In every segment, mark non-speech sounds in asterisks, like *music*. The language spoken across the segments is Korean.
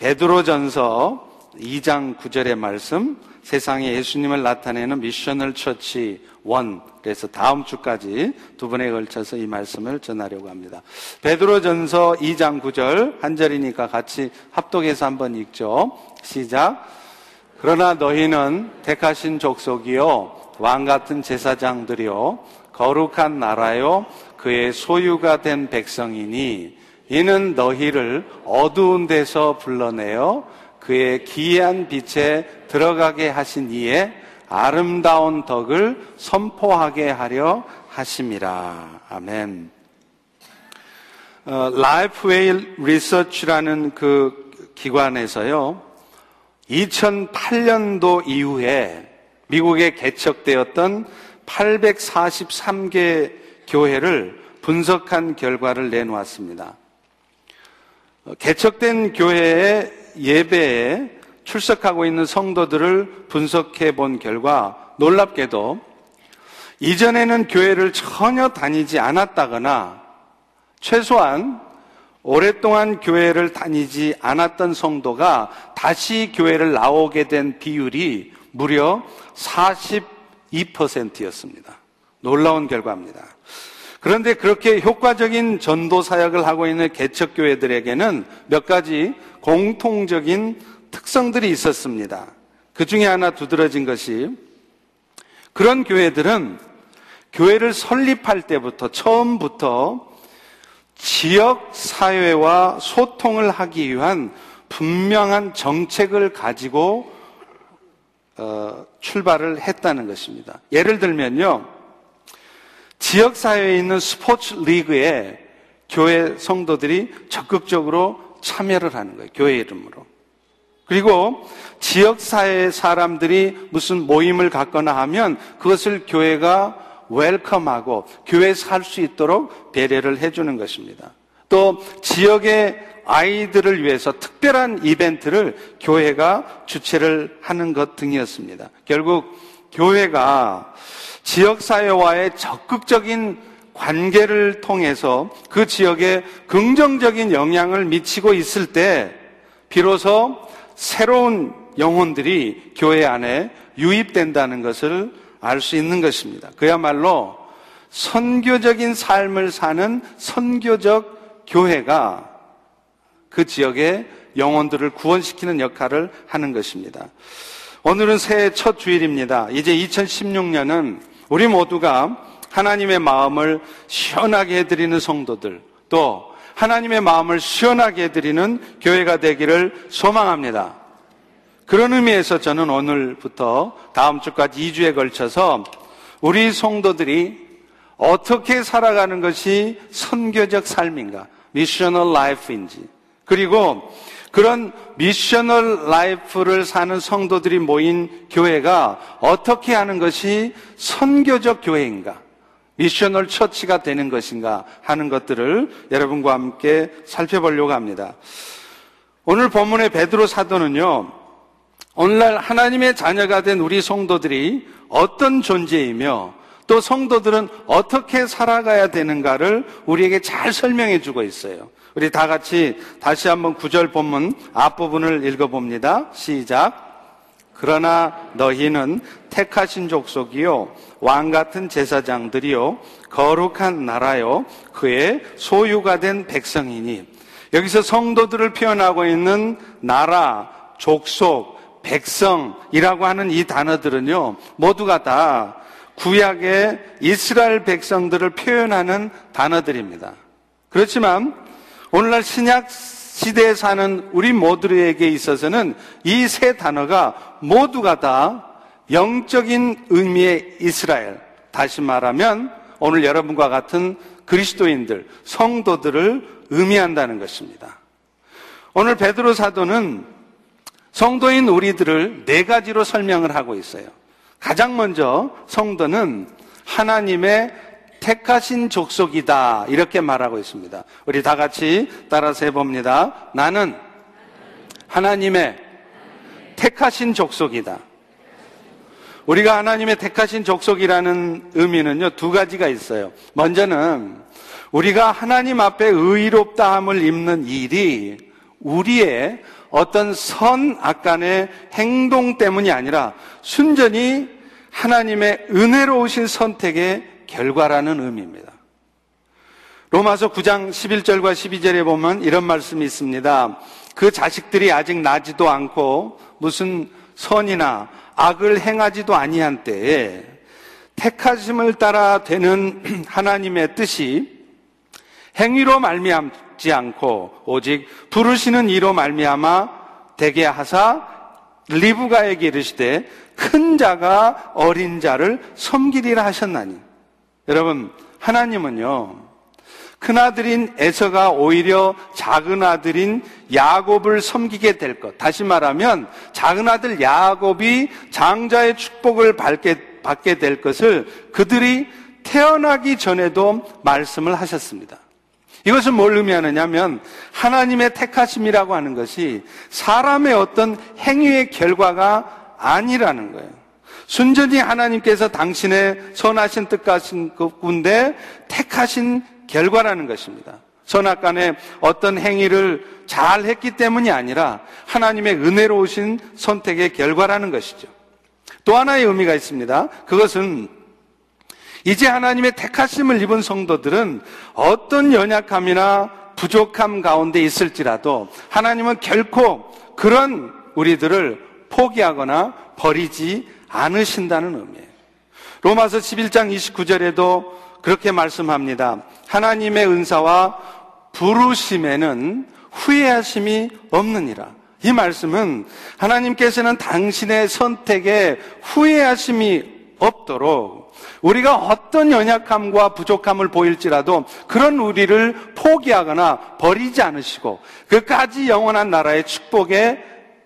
베드로전서 2장 9절의 말씀, 세상에 예수님을 나타내는 missional church one. 그래서 다음 주까지 두 번에 걸쳐서 이 말씀을 전하려고 합니다. 베드로전서 2장 9절 한 절이니까 같이 합독해서 한번 읽죠. 시작. 그러나 너희는 택하신 족속이요 왕 같은 제사장들이요 거룩한 나라요 그의 소유가 된 백성이니 이는 너희를 어두운 데서 불러내어 그의 기이한 빛에 들어가게 하신 이의 아름다운 덕을 선포하게 하려 하심이라. 아멘. 어, Lifeway Research라는 그 기관에서요, 2008년도 이후에 미국에 개척되었던 843개 교회를 분석한 결과를 내놓았습니다. 어, 개척된 교회의 예배에 출석하고 있는 성도들을 분석해 본 결과 놀랍게도 이전에는 교회를 전혀 다니지 않았다거나 최소한 오랫동안 교회를 다니지 않았던 성도가 다시 교회를 나오게 된 비율이 무려 42%였습니다. 놀라운 결과입니다. 그런데 그렇게 효과적인 전도 사역을 하고 있는 개척교회들에게는 몇 가지 공통적인 특성들이 있었습니다. 그 중에 하나 두드러진 것이 그런 교회들은 교회를 설립할 때부터 처음부터 지역 사회와 소통을 하기 위한 분명한 정책을 가지고 어, 출발을 했다는 것입니다. 예를 들면요, 지역 사회에 있는 스포츠 리그에 교회 성도들이 적극적으로 참여를 하는 거예요. 교회 이름으로. 그리고 지역사회 사람들이 무슨 모임을 갖거나 하면 그것을 교회가 웰컴하고 교회에서 할 수 있도록 배려를 해주는 것입니다. 또 지역의 아이들을 위해서 특별한 이벤트를 교회가 주최를 하는 것 등이었습니다. 결국 교회가 지역사회와의 적극적인 관계를 통해서 그 지역에 긍정적인 영향을 미치고 있을 때 비로소 새로운 영혼들이 교회 안에 유입된다는 것을 알 수 있는 것입니다. 그야말로 선교적인 삶을 사는 선교적 교회가 그 지역의 영혼들을 구원시키는 역할을 하는 것입니다. 오늘은 새해 첫 주일입니다. 이제 2016년은 우리 모두가 하나님의 마음을 시원하게 해드리는 성도들, 또 하나님의 마음을 시원하게 해드리는 교회가 되기를 소망합니다. 그런 의미에서 저는 오늘부터 다음 주까지 2주에 걸쳐서 우리 성도들이 어떻게 살아가는 것이 선교적 삶인가, missional life인지, 그리고 그런 missional life를 사는 성도들이 모인 교회가 어떻게 하는 것이 선교적 교회인가, missional church가 되는 것인가 하는 것들을 여러분과 함께 살펴보려고 합니다. 오늘 본문의 베드로 사도는요, 오늘날 하나님의 자녀가 된 우리 성도들이 어떤 존재이며 또 성도들은 어떻게 살아가야 되는가를 우리에게 잘 설명해 주고 있어요. 우리 다 같이 다시 한번 구절 본문 앞부분을 읽어봅니다. 시작. 그러나 너희는 택하신 족속이요 왕 같은 제사장들이요 거룩한 나라요 그의 소유가 된 백성이니 여기서 성도들을 표현하고 있는 나라, 족속, 백성이라고 하는 이 단어들은요 모두가 다 구약의 이스라엘 백성들을 표현하는 단어들입니다. 그렇지만 오늘날 신약 시대에 사는 우리 모두에게 있어서는 이 세 단어가 모두가 다 영적인 의미의 이스라엘. 다시 말하면 오늘 여러분과 같은 그리스도인들, 성도들을 의미한다는 것입니다. 오늘 베드로 사도는 성도인 우리들을 네 가지로 설명을 하고 있어요. 가장 먼저 성도는 하나님의 택하신 족속이다. 이렇게 말하고 있습니다. 우리 다 같이 따라서 해봅니다. 나는 하나님의 택하신 족속이다. 우리가 하나님의 택하신 족속이라는 의미는요, 두 가지가 있어요. 먼저는 우리가 하나님 앞에 의롭다함을 입는 일이 우리의 어떤 선악 간의 행동 때문이 아니라 순전히 하나님의 은혜로우신 선택의 결과라는 의미입니다. 로마서 9장 11절과 12절에 보면 이런 말씀이 있습니다. 그 자식들이 아직 나지도 않고 무슨 선이나 악을 행하지도 아니한 때에 택하심을 따라 되는 *clears throat* 하나님의 뜻이 행위로 말미암지 않고 오직 부르시는 이로 말미암아 되게 하사 리브가에게 이르시되 큰 자가 어린 자를 섬기리라 하셨나니 여러분 하나님은요 큰아들인 에서가 오히려 작은 아들인 야곱을 섬기게 될 것. 다시 말하면 작은 아들 야곱이 장자의 축복을 받게, 될 것을 그들이 태어나기 전에도 말씀을 하셨습니다. 이것은 뭘 의미하느냐면 하나님의 택하심이라고 하는 것이 사람의 어떤 행위의 결과가 아니라는 거예요. 순전히 하나님께서 당신의 선하신 뜻하신 그군데 택하신 결과라는 것입니다. 선악간에 어떤 행위를 잘 했기 때문이 아니라 하나님의 은혜로우신 선택의 결과라는 것이죠. 또 하나의 의미가 있습니다. 그것은 이제 하나님의 택하심을 입은 성도들은 어떤 연약함이나 부족함 가운데 있을지라도 하나님은 결코 그런 우리들을 포기하거나 버리지 않으신다는 의미예요. 로마서 11장 29절에도 그렇게 말씀합니다. 하나님의 은사와 부르심에는 후회하심이 없느니라. 이 말씀은 하나님께서는 당신의 선택에 후회하심이 없도록 우리가 어떤 연약함과 부족함을 보일지라도 그런 우리를 포기하거나 버리지 않으시고 그까지 영원한 나라의 축복에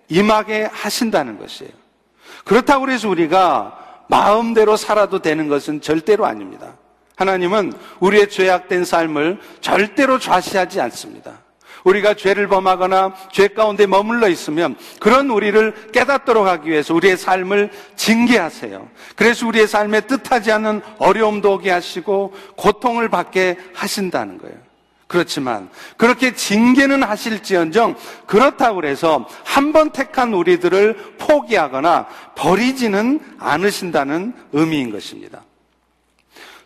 임하게 하신다는 것이에요. 그렇다고 해서 우리가 마음대로 살아도 되는 것은 절대로 아닙니다. 하나님은 우리의 죄악된 삶을 절대로 좌시하지 않습니다. 우리가 죄를 범하거나 죄 가운데 머물러 있으면 그런 우리를 깨닫도록 하기 위해서 우리의 삶을 징계하세요. 그래서 우리의 삶에 뜻하지 않은 어려움도 오게 하시고 고통을 받게 하신다는 거예요. 그렇지만 그렇게 징계는 하실지언정 그렇다고 해서 한 번 택한 우리들을 포기하거나 버리지는 않으신다는 의미인 것입니다.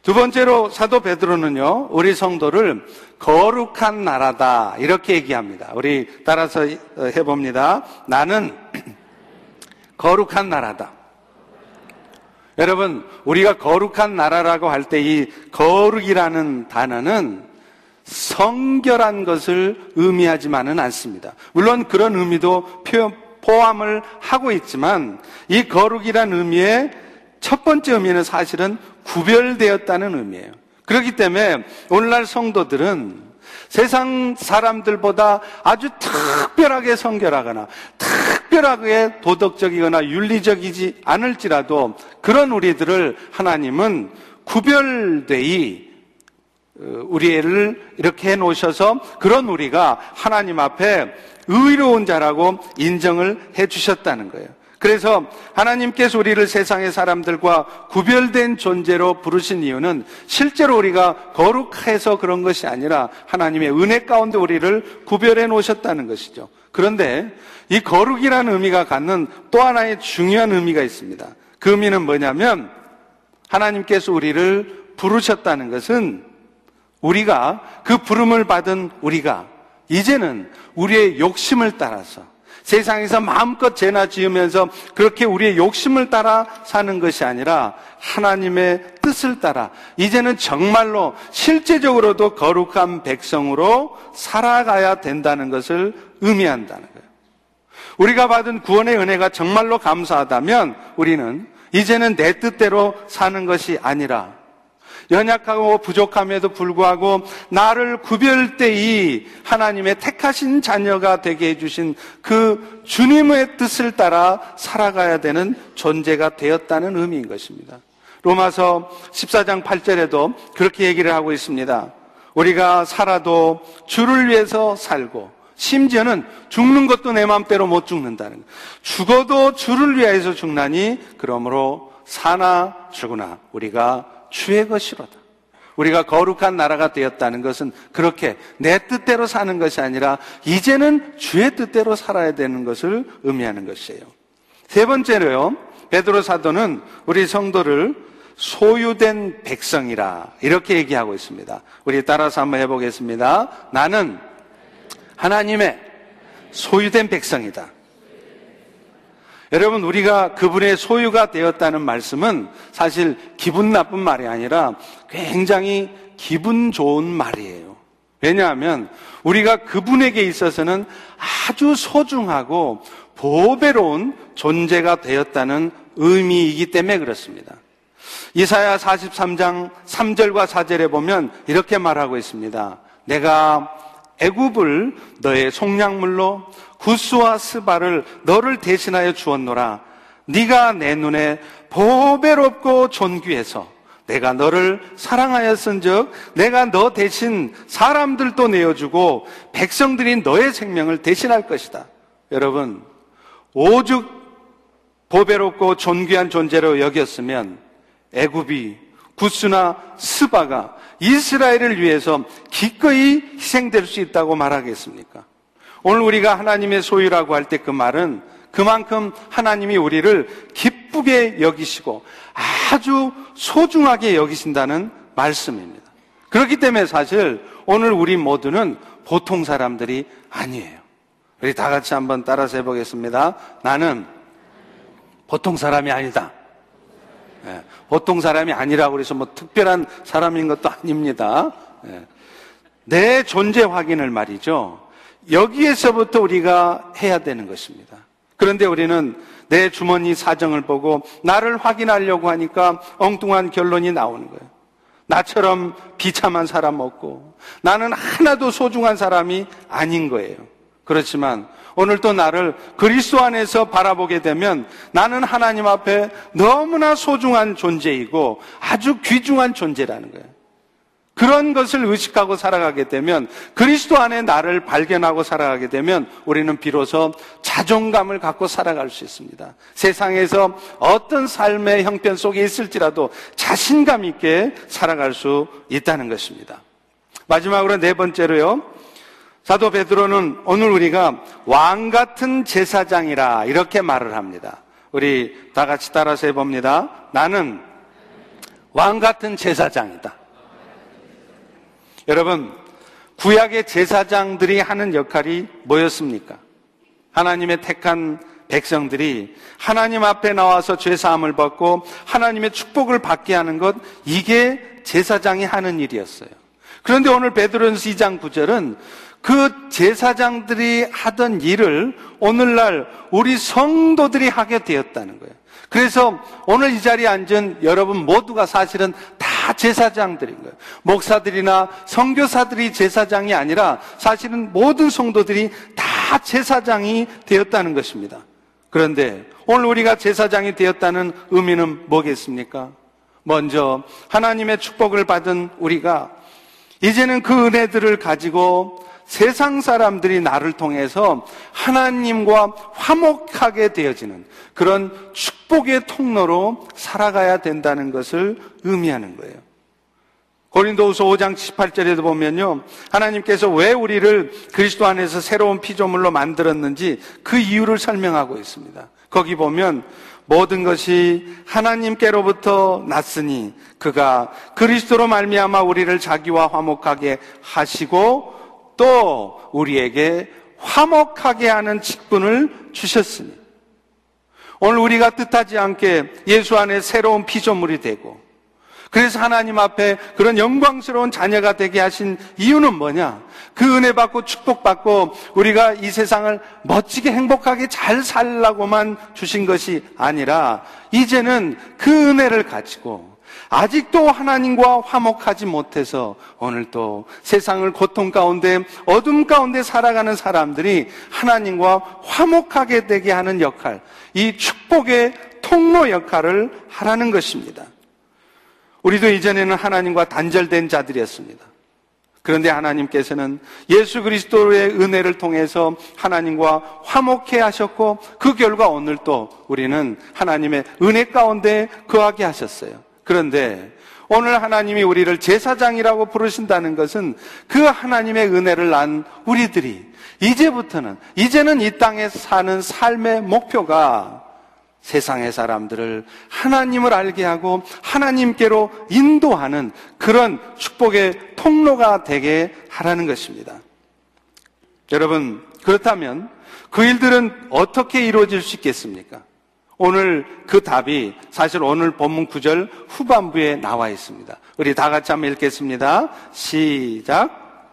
두 번째로 사도 베드로는요, 우리 성도를 거룩한 나라다. 이렇게 얘기합니다. 우리 따라서 해봅니다. 나는 *clears throat* 거룩한 나라다. 여러분, 우리가 거룩한 나라라고 할 때 이 거룩이라는 단어는 성결한 것을 의미하지만은 않습니다. 물론 그런 의미도 표현, 포함을 하고 있지만 이 거룩이란 의미의 첫 번째 의미는 사실은 구별되었다는 의미예요. 그렇기 때문에 오늘날 성도들은 세상 사람들보다 아주 특별하게 성결하거나 특별하게 도덕적이거나 윤리적이지 않을지라도 그런 우리들을 하나님은 구별되이 어, 우리를 이렇게 해 놓으셔서 그런 우리가 하나님 앞에 의로운 자라고 인정을 해 주셨다는 거예요. 그래서 하나님께서 우리를 세상의 사람들과 구별된 존재로 부르신 이유는 실제로 우리가 거룩해서 그런 것이 아니라 하나님의 은혜 가운데 우리를 구별해 놓으셨다는 것이죠. 그런데 이 거룩이라는 의미가 갖는 또 하나의 중요한 의미가 있습니다. 그 의미는 뭐냐면 하나님께서 우리를 부르셨다는 것은 우리가 그 부름을 받은 우리가 이제는 우리의 욕심을 따라서 세상에서 마음껏 죄나 지으면서 그렇게 우리의 욕심을 따라 사는 것이 아니라 하나님의 뜻을 따라 이제는 정말로 실제적으로도 거룩한 백성으로 살아가야 된다는 것을 의미한다는 거예요. 우리가 받은 구원의 은혜가 정말로 감사하다면 우리는 이제는 내 뜻대로 사는 것이 아니라 연약하고 부족함에도 불구하고 나를 구별되이 하나님의 택하신 자녀가 되게 해주신 그 주님의 뜻을 따라 살아가야 되는 존재가 되었다는 의미인 것입니다. 로마서 14장 8절에도 그렇게 얘기를 하고 있습니다. 우리가 살아도 주를 위해서 살고 심지어는 죽는 것도 내 마음대로 못 죽는다는 거. 죽어도 주를 위해서 죽나니 그러므로 사나 죽으나 우리가 주의 것이로다. 우리가 거룩한 나라가 되었다는 것은 그렇게 내 뜻대로 사는 것이 아니라 이제는 주의 뜻대로 살아야 되는 것을 의미하는 것이에요. 세 번째로요. 베드로 사도는 우리 성도를 소유된 백성이라 이렇게 얘기하고 있습니다. 우리 따라서 한번 해보겠습니다. 나는 하나님의 소유된 백성이다. 여러분, 우리가 그분의 소유가 되었다는 말씀은 사실 기분 나쁜 말이 아니라 굉장히 기분 좋은 말이에요. 왜냐하면 우리가 그분에게 있어서는 아주 소중하고 보배로운 존재가 되었다는 의미이기 때문에 그렇습니다. 이사야 43장 3절과 4절에 보면 이렇게 말하고 있습니다. 내가 애굽을 너의 속량물로 구스와 스바를 너를 대신하여 주었노라. 네가 내 눈에 보배롭고 존귀해서 내가 너를 사랑하였은즉 내가 너 대신 사람들도 내어주고 백성들이 너의 생명을 대신할 것이다. 여러분 오죽 보배롭고 존귀한 존재로 여겼으면 애굽이 구스나 스바가 이스라엘을 위해서 기꺼이 희생될 수 있다고 말하겠습니까? 오늘 우리가 하나님의 소유라고 할 때 그 말은 그만큼 하나님이 우리를 기쁘게 여기시고 아주 소중하게 여기신다는 말씀입니다. 그렇기 때문에 사실 오늘 우리 모두는 보통 사람들이 아니에요. 우리 다 같이 한번 따라서 해보겠습니다. 나는 보통 사람이 아니다. 네, 보통 사람이 아니라고 그래서 뭐 특별한 사람인 것도 아닙니다. 네, 내 존재 확인을 말이죠. 여기에서부터 우리가 해야 되는 것입니다. 그런데 우리는 내 주머니 사정을 보고 나를 확인하려고 하니까 엉뚱한 결론이 나오는 거예요. 나처럼 비참한 사람 없고 나는 하나도 소중한 사람이 아닌 거예요. 그렇지만 오늘 또 나를 그리스도 안에서 바라보게 되면 나는 하나님 앞에 너무나 소중한 존재이고 아주 귀중한 존재라는 거예요. 그런 것을 의식하고 살아가게 되면 그리스도 안에 나를 발견하고 살아가게 되면 우리는 비로소 자존감을 갖고 살아갈 수 있습니다. 세상에서 어떤 삶의 형편 속에 있을지라도 자신감 있게 살아갈 수 있다는 것입니다. 마지막으로 네 번째로요. 사도 베드로는 오늘 우리가 왕 같은 제사장이라 이렇게 말을 합니다. 우리 다 같이 따라서 해봅니다. 나는 왕 같은 제사장이다. 여러분, 구약의 제사장들이 하는 역할이 뭐였습니까? 하나님의 택한 백성들이 하나님 앞에 나와서 죄사함을 받고 하나님의 축복을 받게 하는 것, 이게 제사장이 하는 일이었어요. 그런데 오늘 베드로전서 2장 9절은 그 제사장들이 하던 일을 오늘날 우리 성도들이 하게 되었다는 거예요. 그래서 오늘 이 자리에 앉은 여러분 모두가 사실은 다 제사장들인 거예요. 목사들이나 성교사들이 제사장이 아니라 사실은 모든 성도들이 다 제사장이 되었다는 것입니다. 그런데 오늘 우리가 제사장이 되었다는 의미는 뭐겠습니까? 먼저 하나님의 축복을 받은 우리가 이제는 그 은혜들을 가지고 세상 사람들이 나를 통해서 하나님과 화목하게 되어지는 그런 축복의 통로로 살아가야 된다는 것을 의미하는 거예요. 고린도후서 5장 18절에도 보면요. 하나님께서 왜 우리를 그리스도 안에서 새로운 피조물로 만들었는지 그 이유를 설명하고 있습니다. 거기 보면 모든 것이 하나님께로부터 났으니 그가 그리스도로 말미암아 우리를 자기와 화목하게 하시고 또 우리에게 화목하게 하는 직분을 주셨으니 오늘 우리가 뜻하지 않게 예수 안에 새로운 피조물이 되고 그래서 하나님 앞에 그런 영광스러운 자녀가 되게 하신 이유는 뭐냐? 그 은혜 받고 축복받고 우리가 이 세상을 멋지게 행복하게 잘 살라고만 주신 것이 아니라 이제는 그 은혜를 가지고 아직도 하나님과 화목하지 못해서 오늘 또 세상을 고통 가운데 어둠 가운데 살아가는 사람들이 하나님과 화목하게 되게 하는 역할, 이 축복의 통로 역할을 하라는 것입니다. 우리도 이전에는 하나님과 단절된 자들이었습니다. 그런데 하나님께서는 예수 그리스도의 은혜를 통해서 하나님과 화목해 하셨고 그 결과 오늘 또 우리는 하나님의 은혜 가운데 거하게 하셨어요. 그런데 오늘 하나님이 우리를 제사장이라고 부르신다는 것은 그 하나님의 은혜를 난 우리들이 이제부터는, 이제는 이 땅에 사는 삶의 목표가 세상의 사람들을 하나님을 알게 하고 하나님께로 인도하는 그런 축복의 통로가 되게 하라는 것입니다. 여러분, 그렇다면 그 일들은 어떻게 이루어질 수 있겠습니까? 오늘 그 답이 사실 오늘 본문 구절 후반부에 나와 있습니다. 우리 다 같이 한번 읽겠습니다. 시작.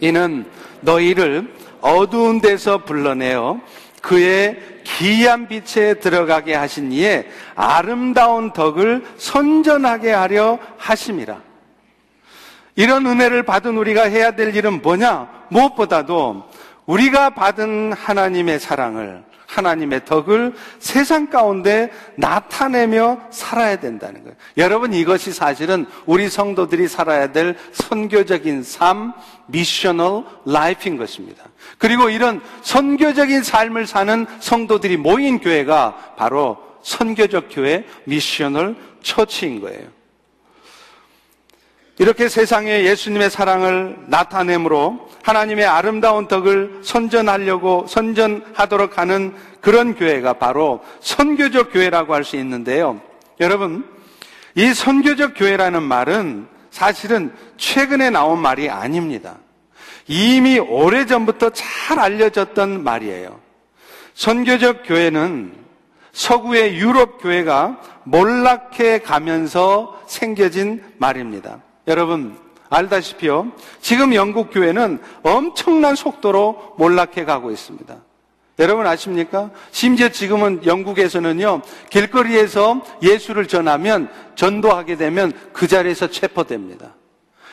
이는 너희를 어두운 데서 불러내어 그의 기이한 빛에 들어가게 하신 이에 아름다운 덕을 선전하게 하려 하심이라. 이런 은혜를 받은 우리가 해야 될 일은 뭐냐? 무엇보다도 우리가 받은 하나님의 사랑을, 하나님의 덕을 세상 가운데 나타내며 살아야 된다는 거예요. 여러분, 이것이 사실은 우리 성도들이 살아야 될 선교적인 삶, missional life인 것입니다. 그리고 이런 선교적인 삶을 사는 성도들이 모인 교회가 바로 선교적 교회, missional church인 거예요. 이렇게 세상에 예수님의 사랑을 나타내므로 하나님의 아름다운 덕을 선전하려고 선전하도록 하는 그런 교회가 바로 선교적 교회라고 할 수 있는데요. 여러분, 이 선교적 교회라는 말은 사실은 최근에 나온 말이 아닙니다. 이미 오래전부터 잘 알려졌던 말이에요. 선교적 교회는 서구의 유럽 교회가 몰락해 가면서 생겨진 말입니다. 여러분, 알다시피요. 지금 영국 교회는 엄청난 속도로 몰락해 가고 있습니다. 여러분 아십니까? 심지어 지금은 영국에서는요, 길거리에서 예수를 전하면, 전도하게 되면 그 자리에서 체포됩니다.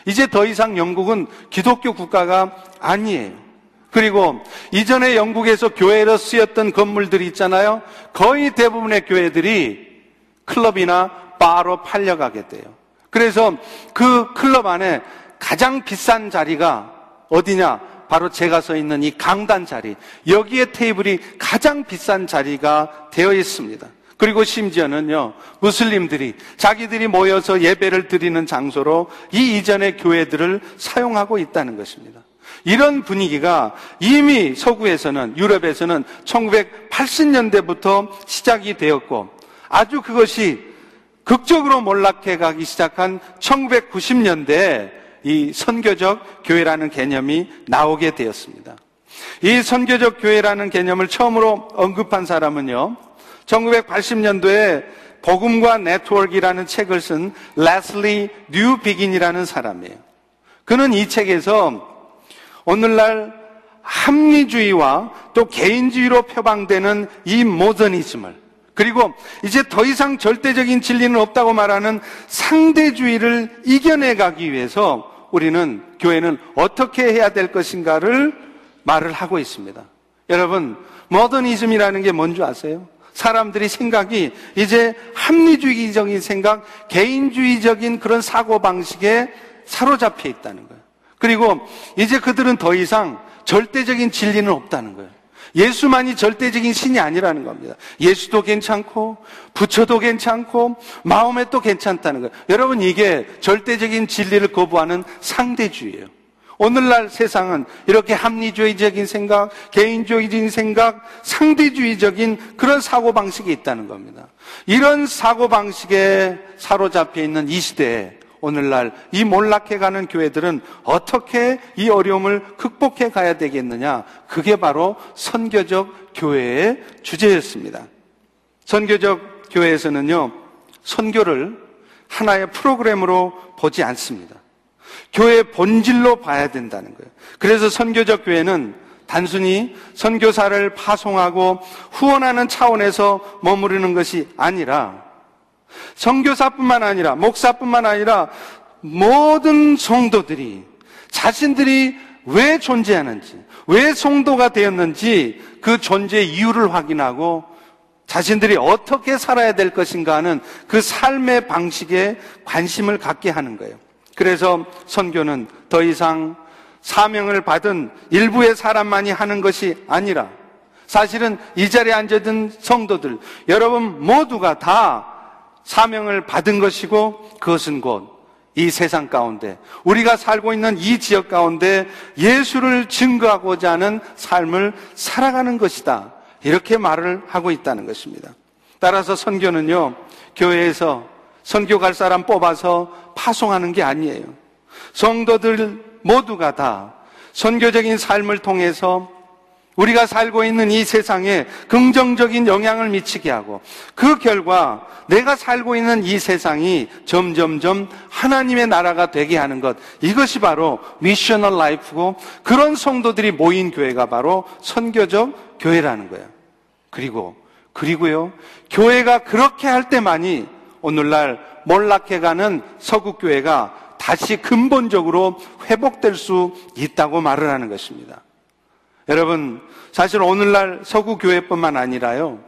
이제 더 이상 영국은 기독교 국가가 아니에요. 그리고 이전에 영국에서 교회로 쓰였던 건물들이 있잖아요. 거의 대부분의 교회들이 클럽이나 바로 팔려가게 돼요. 그래서 그 클럽 안에 가장 비싼 자리가 어디냐? 바로 제가 서 있는 이 강단 자리. 여기에 테이블이 가장 비싼 자리가 되어 있습니다. 그리고 심지어는요, 무슬림들이 자기들이 모여서 예배를 드리는 장소로 이 이전의 교회들을 사용하고 있다는 것입니다. 이런 분위기가 이미 서구에서는, 유럽에서는 1980년대부터 시작이 되었고, 아주 그것이 극적으로 몰락해 가기 시작한 1990년대에 이 선교적 교회라는 개념이 나오게 되었습니다. 이 선교적 교회라는 개념을 처음으로 언급한 사람은요, 1980년도에 복음과 네트워크라는 책을 쓴 레슬리 뉴비긴이라는 사람이에요. 그는 이 책에서 오늘날 합리주의와 또 개인주의로 표방되는 이 모더니즘을 그리고 이제 더 이상 절대적인 진리는 없다고 말하는 상대주의를 이겨내 가기 위해서 우리는 교회는 어떻게 해야 될 것인가를 말을 하고 있습니다. 여러분, 모더니즘이라는 게 뭔지 아세요? 사람들이 생각이 이제 합리주의적인 생각, 개인주의적인 그런 사고방식에 사로잡혀 있다는 거예요. 그리고 이제 그들은 더 이상 절대적인 진리는 없다는 거예요. 예수만이 절대적인 신이 아니라는 겁니다. 예수도 괜찮고, 부처도 괜찮고, 마음에도 괜찮다는 거예요. 여러분, 이게 절대적인 진리를 거부하는 상대주의예요. 오늘날 세상은 이렇게 합리주의적인 생각, 개인주의적인 생각, 상대주의적인 그런 사고방식이 있다는 겁니다. 이런 사고방식에 사로잡혀 있는 이 시대에 오늘날 이 몰락해가는 교회들은 어떻게 이 어려움을 극복해 가야 되겠느냐? 그게 바로 선교적 교회의 주제였습니다. 선교적 교회에서는요, 선교를 하나의 프로그램으로 보지 않습니다. 교회의 본질로 봐야 된다는 거예요. 그래서 선교적 교회는 단순히 선교사를 파송하고 후원하는 차원에서 머무르는 것이 아니라 성교사뿐만 아니라 목사뿐만 아니라 모든 성도들이 자신들이 왜 존재하는지, 왜 성도가 되었는지 그 존재 이유를 확인하고 자신들이 어떻게 살아야 될 것인가 하는 그 삶의 방식에 관심을 갖게 하는 거예요. 그래서 선교는 더 이상 사명을 받은 일부의 사람만이 하는 것이 아니라 사실은 이 자리에 앉아든 성도들, 여러분 모두가 다 사명을 받은 것이고 그것은 곧 이 세상 가운데 우리가 살고 있는 이 지역 가운데 예수를 증거하고자 하는 삶을 살아가는 것이다. 이렇게 말을 하고 있다는 것입니다. 따라서 선교는요, 교회에서 선교 갈 사람 뽑아서 파송하는 게 아니에요. 성도들 모두가 다 선교적인 삶을 통해서 우리가 살고 있는 이 세상에 긍정적인 영향을 미치게 하고 그 결과 내가 살고 있는 이 세상이 점점점 하나님의 나라가 되게 하는 것 이것이 바로 미셔널 라이프고 그런 성도들이 모인 교회가 바로 선교적 교회라는 거예요. 그리고 그리고요 교회가 그렇게 할 때만이 오늘날 몰락해 가는 서구 교회가 다시 근본적으로 회복될 수 있다고 말을 하는 것입니다. 여러분, 사실 오늘날 서구 교회뿐만 아니라요.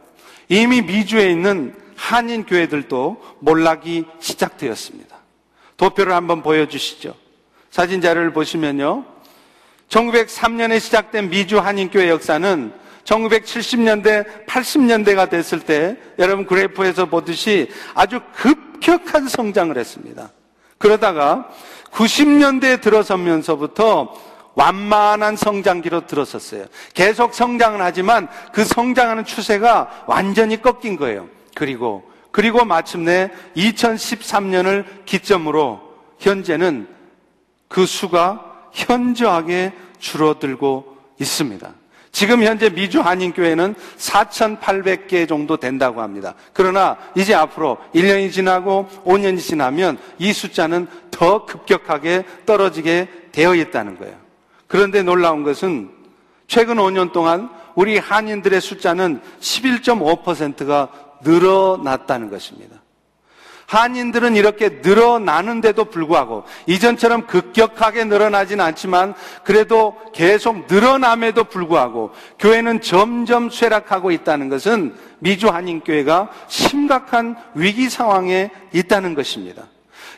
이미 미주에 있는 한인 교회들도 몰락이 시작되었습니다. 도표를 한번 보여주시죠. 사진 자료를 보시면요. 1903년에 시작된 미주 한인교회 역사는 1970년대, 80년대가 됐을 때 여러분 그래프에서 보듯이 아주 급격한 성장을 했습니다. 그러다가 90년대에 들어서면서부터 완만한 성장기로 들어섰어요. 계속 성장은 하지만 그 성장하는 추세가 완전히 꺾인 거예요. 그리고 그리고 마침내 2013년을 기점으로 현재는 그 수가 현저하게 줄어들고 있습니다. 지금 현재 미주 한인교회는 4,800개 정도 된다고 합니다. 그러나 이제 앞으로 1년이 지나고 5년이 지나면 이 숫자는 더 급격하게 떨어지게 되어 있다는 거예요. 그런데 놀라운 것은 최근 5년 동안 우리 한인들의 숫자는 11.5%가 늘어났다는 것입니다. 한인들은 이렇게 늘어나는데도 불구하고 이전처럼 급격하게 늘어나진 않지만 그래도 계속 늘어남에도 불구하고 교회는 점점 쇠락하고 있다는 것은 미주 한인교회가 심각한 위기 상황에 있다는 것입니다.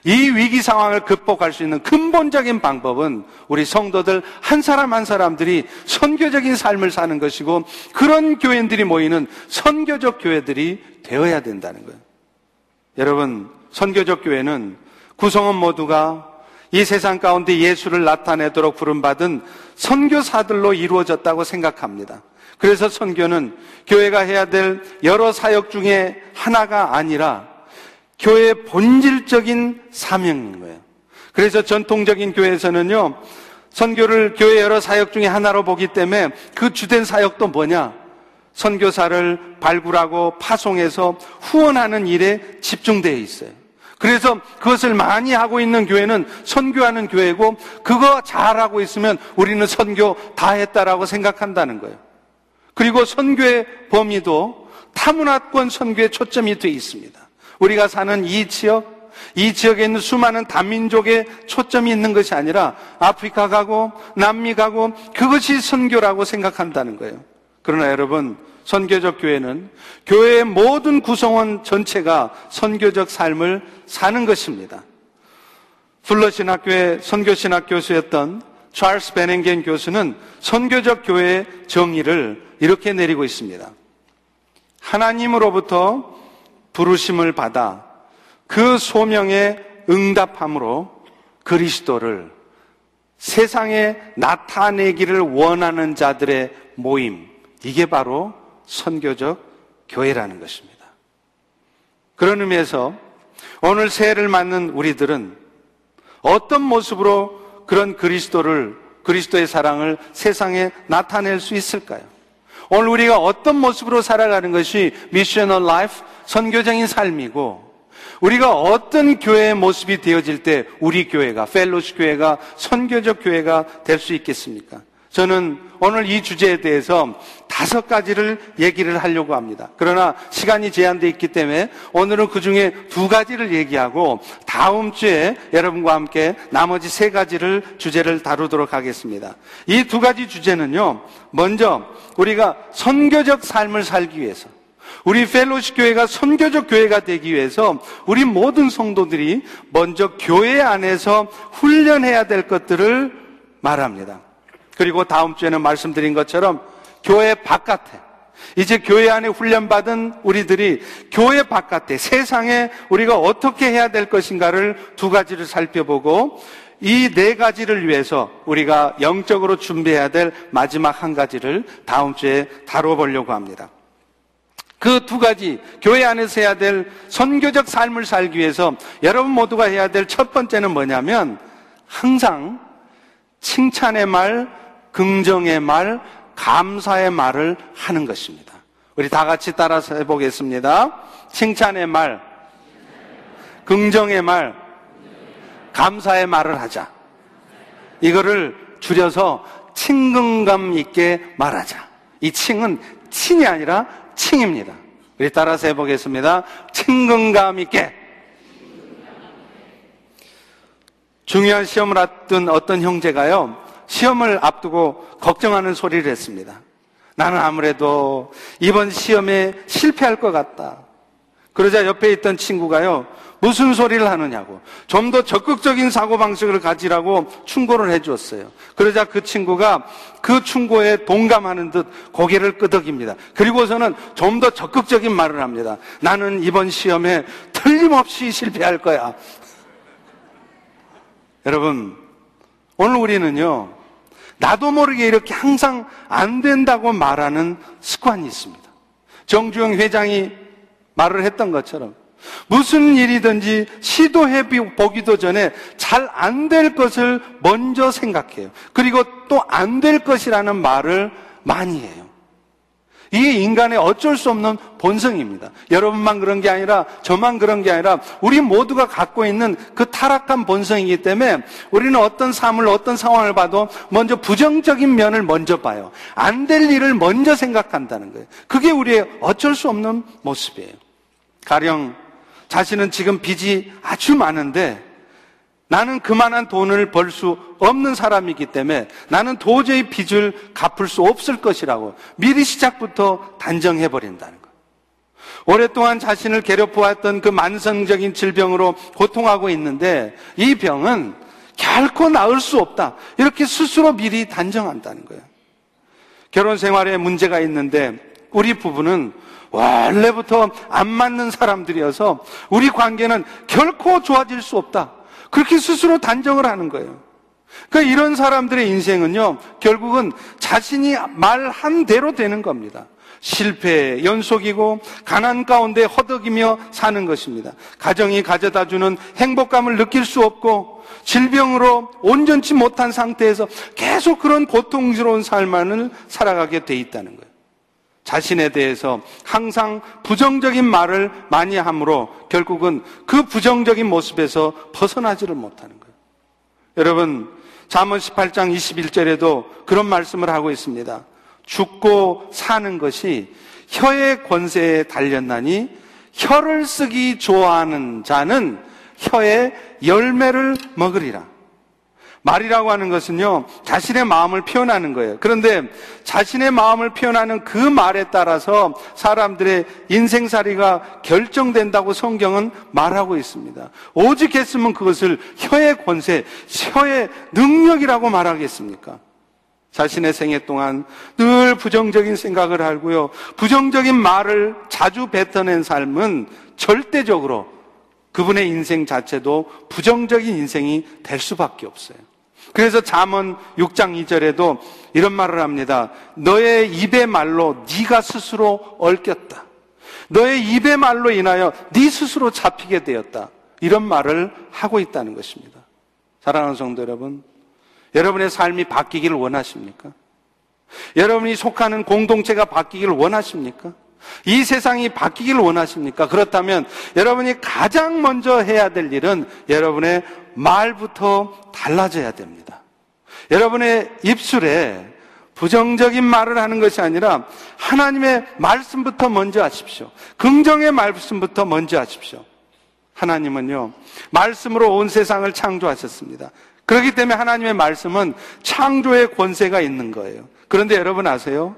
이 위기 상황을 극복할 수 있는 근본적인 방법은 우리 성도들 한 사람 한 사람들이 선교적인 삶을 사는 것이고 그런 교인들이 모이는 선교적 교회들이 되어야 된다는 거예요. 여러분, 선교적 교회는 구성원 모두가 이 세상 가운데 예수를 나타내도록 부름받은 선교사들로 이루어졌다고 생각합니다. 그래서 선교는 교회가 해야 될 여러 사역 중에 하나가 아니라 교회의 본질적인 사명인 거예요. 그래서 전통적인 교회에서는요, 선교를 교회 여러 사역 중에 하나로 보기 때문에 그 주된 사역도 뭐냐? 선교사를 발굴하고 파송해서 후원하는 일에 집중되어 있어요. 그래서 그것을 많이 하고 있는 교회는 선교하는 교회고 그거 잘하고 있으면 우리는 선교 다 했다라고 생각한다는 거예요. 그리고 선교의 범위도 타문화권 선교에 초점이 되어 있습니다. 우리가 사는 이 지역, 이 지역에 있는 수많은 단민족의 초점이 있는 것이 아니라 아프리카 가고 남미 가고 그것이 선교라고 생각한다는 거예요. 그러나 여러분, 선교적 교회는 교회의 모든 구성원 전체가 선교적 삶을 사는 것입니다. 플러신학교의 선교신학 교수였던 찰스 베넨겐 교수는 선교적 교회의 정의를 이렇게 내리고 있습니다. 하나님으로부터 부르심을 받아 그 소명에 응답함으로 그리스도를 세상에 나타내기를 원하는 자들의 모임. 이게 바로 선교적 교회라는 것입니다. 그런 의미에서 오늘 새해를 맞는 우리들은 어떤 모습으로 그런 그리스도를 그리스도의 사랑을 세상에 나타낼 수 있을까요? 오늘 우리가 어떤 모습으로 살아가는 것이 missional life 선교적인 삶이고 우리가 어떤 교회의 모습이 되어질 때 우리 교회가 Fellowship 교회가 선교적 교회가 될 수 있겠습니까? 저는 오늘 이 주제에 대해서 다섯 가지를 얘기를 하려고 합니다. 그러나 시간이 제한되어 있기 때문에 오늘은 그 중에 두 가지를 얘기하고 다음 주에 여러분과 함께 나머지 세 가지를 주제를 다루도록 하겠습니다. 이 두 가지 주제는요, 먼저 우리가 선교적 삶을 살기 위해서 우리 펠로시 교회가 선교적 교회가 되기 위해서 우리 모든 성도들이 먼저 교회 안에서 훈련해야 될 것들을 말합니다. 그리고 다음 주에는 말씀드린 것처럼 교회 바깥에 이제 교회 안에 훈련받은 우리들이 교회 바깥에 세상에 우리가 어떻게 해야 될 것인가를 두 가지를 살펴보고 이 네 가지를 위해서 우리가 영적으로 준비해야 될 마지막 한 가지를 다음 주에 다뤄보려고 합니다. 그 두 가지, 교회 안에서 해야 될 선교적 삶을 살기 위해서 여러분 모두가 해야 될 첫 번째는 뭐냐면 항상 칭찬의 말, 긍정의 말, 감사의 말을 하는 것입니다. 우리 다 같이 따라서 해보겠습니다. 칭찬의 말, 긍정의 말, 감사의 말을 하자. 이거를 줄여서 친근감 있게 말하자. 이 칭은 친이 아니라 칭입니다. 우리 따라서 해보겠습니다. 친근감 있게. 중요한 시험을 앞둔 어떤 형제가요, 시험을 앞두고 걱정하는 소리를 했습니다. 나는 아무래도 이번 시험에 실패할 것 같다. 그러자 옆에 있던 친구가요, 무슨 소리를 하느냐고, 좀 더 적극적인 사고방식을 가지라고 충고를 해주었어요. 그러자 그 친구가 그 충고에 동감하는 듯 고개를 끄덕입니다. 그리고서는 좀 더 적극적인 말을 합니다. 나는 이번 시험에 틀림없이 실패할 거야. *laughs* 여러분, 오늘 우리는요, 나도 모르게 이렇게 항상 안 된다고 말하는 습관이 있습니다. 정주영 회장이 말을 했던 것처럼 무슨 일이든지 시도해 보기도 전에 잘 안 될 것을 먼저 생각해요. 그리고 또 안 될 것이라는 말을 많이 해요. 이게 인간의 어쩔 수 없는 본성입니다. 여러분만 그런 게 아니라 저만 그런 게 아니라 우리 모두가 갖고 있는 그 타락한 본성이기 때문에 우리는 어떤 삶을 어떤 상황을 봐도 먼저 부정적인 면을 먼저 봐요. 안 될 일을 먼저 생각한다는 거예요. 그게 우리의 어쩔 수 없는 모습이에요. 가령 자신은 지금 빚이 아주 많은데 나는 그만한 돈을 벌 수 없는 사람이기 때문에 나는 도저히 빚을 갚을 수 없을 것이라고 미리 시작부터 단정해 버린다는 것. 오랫동안 자신을 괴롭혀왔던 그 만성적인 질병으로 고통하고 있는데 이 병은 결코 나을 수 없다. 이렇게 스스로 미리 단정한다는 거예요. 결혼 생활에 문제가 있는데 우리 부부는 원래부터 안 맞는 사람들이어서 우리 관계는 결코 좋아질 수 없다. 그렇게 스스로 단정을 하는 거예요. 그러니까 이런 사람들의 인생은요, 결국은 자신이 말한 대로 되는 겁니다. 실패의 연속이고 가난 가운데 허덕이며 사는 것입니다. 가정이 가져다 주는 행복감을 느낄 수 없고 질병으로 온전치 못한 상태에서 계속 그런 고통스러운 삶만을 살아가게 돼 있다는 거예요. 자신에 대해서 항상 부정적인 말을 많이 함으로 결국은 그 부정적인 모습에서 벗어나지를 못하는 거예요. 여러분, 잠언 18장 21절에도 그런 말씀을 하고 있습니다. 죽고 사는 것이 혀의 권세에 달렸나니 혀를 쓰기 좋아하는 자는 혀의 열매를 먹으리라. 말이라고 하는 것은요, 자신의 마음을 표현하는 거예요. 그런데 자신의 마음을 표현하는 그 말에 따라서 사람들의 인생살이가 결정된다고 성경은 말하고 있습니다. 오직 했으면 그것을 혀의 권세, 혀의 능력이라고 말하겠습니까? 자신의 생애 동안 늘 부정적인 생각을 하고요. 부정적인 말을 자주 뱉어낸 삶은 절대적으로 그분의 인생 자체도 부정적인 인생이 될 수밖에 없어요. 그래서 잠언 6장 2절에도 이런 말을 합니다. 너의 입의 말로 네가 스스로 얽혔다. 너의 입의 말로 인하여 네 스스로 잡히게 되었다. 이런 말을 하고 있다는 것입니다. 사랑하는 성도 여러분, 여러분의 삶이 바뀌기를 원하십니까? 여러분이 속하는 공동체가 바뀌기를 원하십니까? 이 세상이 바뀌기를 원하십니까? 그렇다면 여러분이 가장 먼저 해야 될 일은 여러분의 말부터 달라져야 됩니다. 여러분의 입술에 부정적인 말을 하는 것이 아니라 하나님의 말씀부터 먼저 하십시오. 긍정의 말씀부터 먼저 하십시오. 하나님은요, 말씀으로 온 세상을 창조하셨습니다. 그렇기 때문에 하나님의 말씀은 창조의 권세가 있는 거예요. 그런데 여러분 아세요?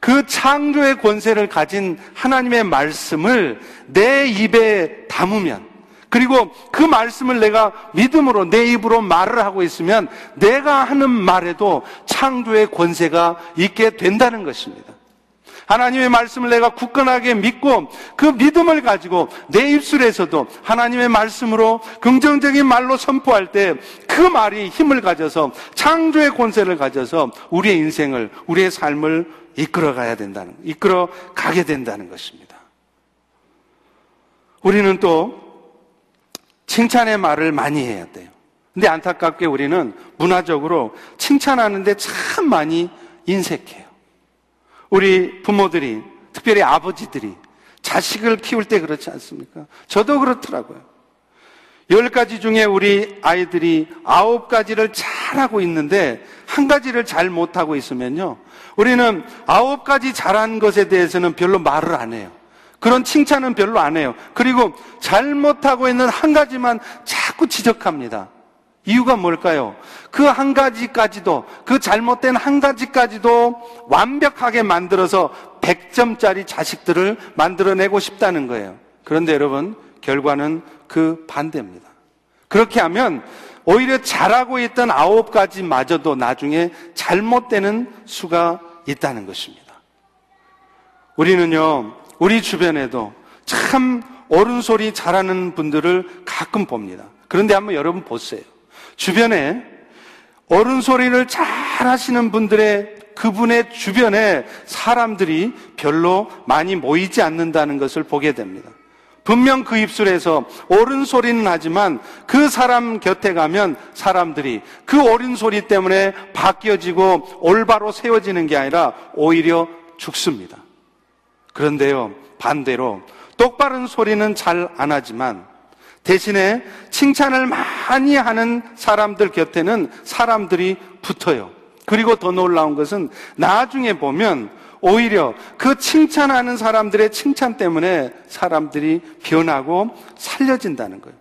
그 창조의 권세를 가진 하나님의 말씀을 내 입에 담으면 그리고 그 말씀을 내가 믿음으로 내 입으로 말을 하고 있으면 내가 하는 말에도 창조의 권세가 있게 된다는 것입니다. 하나님의 말씀을 내가 굳건하게 믿고 그 믿음을 가지고 내 입술에서도 하나님의 말씀으로 긍정적인 말로 선포할 때 그 말이 힘을 가져서 창조의 권세를 가져서 우리의 인생을, 우리의 삶을 이끌어 가야 된다는, 이끌어 가게 된다는 것입니다. 우리는 또 칭찬의 말을 많이 해야 돼요. 근데 안타깝게 우리는 문화적으로 칭찬하는데 참 많이 인색해요. 우리 부모들이, 특별히 아버지들이 자식을 키울 때 그렇지 않습니까? 저도 그렇더라고요. 열 가지 중에 우리 아이들이 아홉 가지를 잘하고 있는데 한 가지를 잘 못하고 있으면요. 우리는 아홉 가지 잘한 것에 대해서는 별로 말을 안 해요. 그런 칭찬은 별로 안 해요. 그리고 잘못하고 있는 한 가지만 자꾸 지적합니다. 이유가 뭘까요? 그 한 가지까지도, 그 잘못된 한 가지까지도 완벽하게 만들어서 100점짜리 자식들을 만들어내고 싶다는 거예요. 그런데 여러분, 결과는 그 반대입니다. 그렇게 하면 오히려 잘하고 있던 아홉 가지마저도 나중에 잘못되는 수가 있다는 것입니다. 우리는요, 우리 주변에도 참 옳은 소리 잘하는 분들을 가끔 봅니다. 그런데 한번 여러분 보세요. 주변에 옳은 소리를 잘 하시는 분들의 그분의 주변에 사람들이 별로 많이 모이지 않는다는 것을 보게 됩니다. 분명 그 입술에서 옳은 소리는 하지만 그 사람 곁에 가면 사람들이 그 옳은 소리 때문에 바뀌어지고 올바로 세워지는 게 아니라 오히려 죽습니다. 그런데요, 반대로 똑바른 소리는 잘 안 하지만 대신에 칭찬을 많이 하는 사람들 곁에는 사람들이 붙어요. 그리고 더 놀라운 것은 나중에 보면 오히려 그 칭찬하는 사람들의 칭찬 때문에 사람들이 변하고 살려진다는 거예요.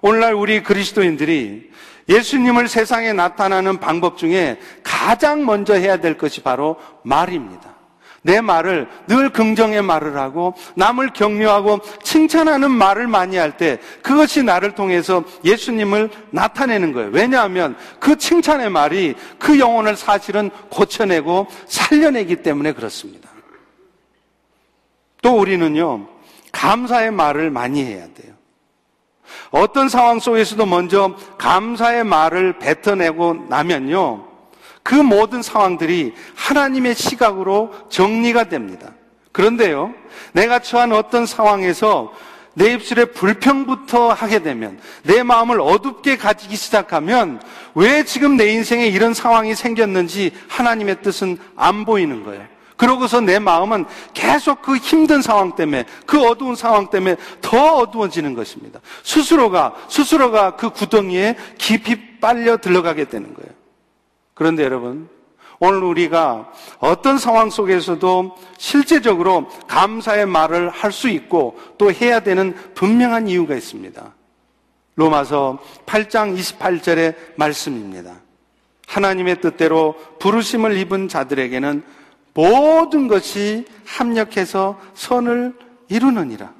오늘날 우리 그리스도인들이 예수님을 세상에 나타나는 방법 중에 가장 먼저 해야 될 것이 바로 말입니다. 내 말을 늘 긍정의 말을 하고 남을 격려하고 칭찬하는 말을 많이 할 때 그것이 나를 통해서 예수님을 나타내는 거예요. 왜냐하면 그 칭찬의 말이 그 영혼을 사실은 고쳐내고 살려내기 때문에 그렇습니다. 또 우리는요, 감사의 말을 많이 해야 돼요. 어떤 상황 속에서도 먼저 감사의 말을 뱉어내고 나면요, 그 모든 상황들이 하나님의 시각으로 정리가 됩니다. 그런데요, 내가 처한 어떤 상황에서 내 입술에 불평부터 하게 되면, 내 마음을 어둡게 가지기 시작하면, 왜 지금 내 인생에 이런 상황이 생겼는지 하나님의 뜻은 안 보이는 거예요. 그러고서 내 마음은 계속 그 힘든 상황 때문에, 그 어두운 상황 때문에 더 어두워지는 것입니다. 스스로가, 스스로가 그 구덩이에 깊이 빨려 들어가게 되는 거예요. 그런데 여러분, 오늘 우리가 어떤 상황 속에서도 실제적으로 감사의 말을 할 수 있고 또 해야 되는 분명한 이유가 있습니다. 로마서 8장 28절의 말씀입니다. 하나님의 뜻대로 부르심을 입은 자들에게는 모든 것이 합력해서 선을 이루느니라.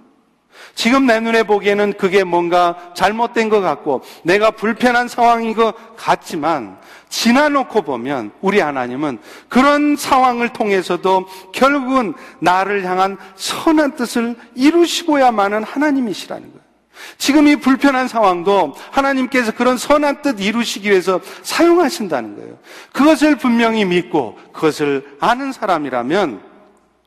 지금 내 눈에 보기에는 그게 뭔가 잘못된 것 같고 내가 불편한 상황인 것 같지만 지나놓고 보면 우리 하나님은 그런 상황을 통해서도 결국은 나를 향한 선한 뜻을 이루시고야만은 하나님이시라는 거예요. 지금 이 불편한 상황도 하나님께서 그런 선한 뜻 이루시기 위해서 사용하신다는 거예요. 그것을 분명히 믿고 그것을 아는 사람이라면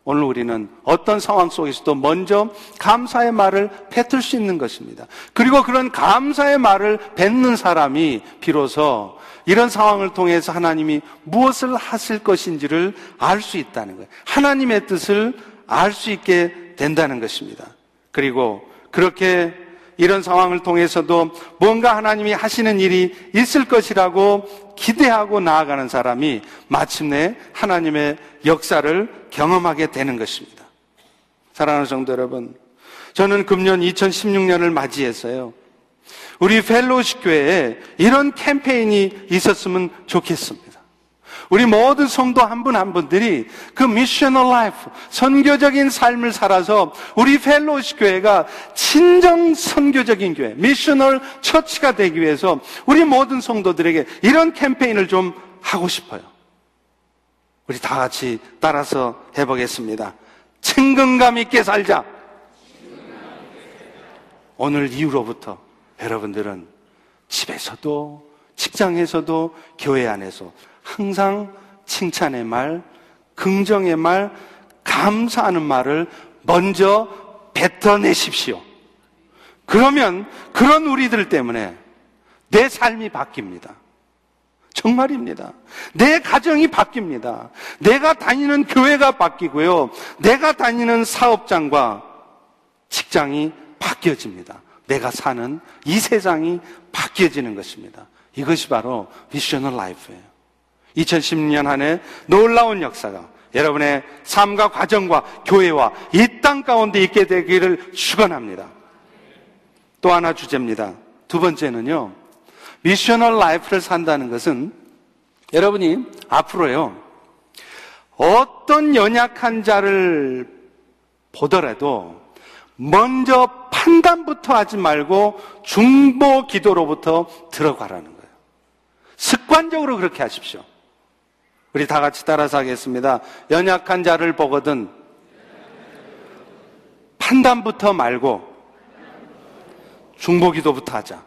오늘 우리는 어떤 상황 속에서도 먼저 감사의 말을 뱉을 수 있는 것입니다. 그리고 그런 감사의 말을 뱉는 사람이 비로소 이런 상황을 통해서 하나님이 무엇을 하실 것인지를 알 수 있다는 거예요. 하나님의 뜻을 알 수 있게 된다는 것입니다. 그리고 그렇게 이런 상황을 통해서도 뭔가 하나님이 하시는 일이 있을 것이라고 기대하고 나아가는 사람이 마침내 하나님의 역사를 경험하게 되는 것입니다. 사랑하는 성도 여러분, 저는 금년 2016년을 맞이해서요. 우리 Fellowship 교회에 이런 캠페인이 있었으면 좋겠습니다. 우리 모든 성도 한분한 분들이 그 missional life, 선교적인 삶을 살아서 우리 Fellowship 교회가 진정 선교적인 교회, missional church가 되기 위해서 우리 모든 성도들에게 이런 캠페인을 좀 하고 싶어요. 우리 다 같이 따라서 해보겠습니다. 친근감 있게 살자. 오늘 이후로부터 여러분들은 집에서도 직장에서도 교회 안에서 항상 칭찬의 말, 긍정의 말, 감사하는 말을 먼저 뱉어내십시오. 그러면 그런 우리들 때문에 내 삶이 바뀝니다. 정말입니다. 내 가정이 바뀝니다. 내가 다니는 교회가 바뀌고요. 내가 다니는 사업장과 직장이 바뀌어집니다. 내가 사는 이 세상이 바뀌어지는 것입니다. 이것이 바로 미셔널 라이프예요. 2010년 한 해 놀라운 역사가 여러분의 삶과 과정과 교회와 이 땅 가운데 있게 되기를 축원합니다. 또 하나 주제입니다. 두 번째는요. missional life를 산다는 것은 여러분이 앞으로요. 어떤 연약한 자를 보더라도 먼저 판단부터 하지 말고 중보 기도로부터 들어가라는 거예요. 습관적으로 그렇게 하십시오. 우리 다 같이 따라서 하겠습니다. 연약한 자를 보거든 판단부터 말고 중보 기도부터 하자.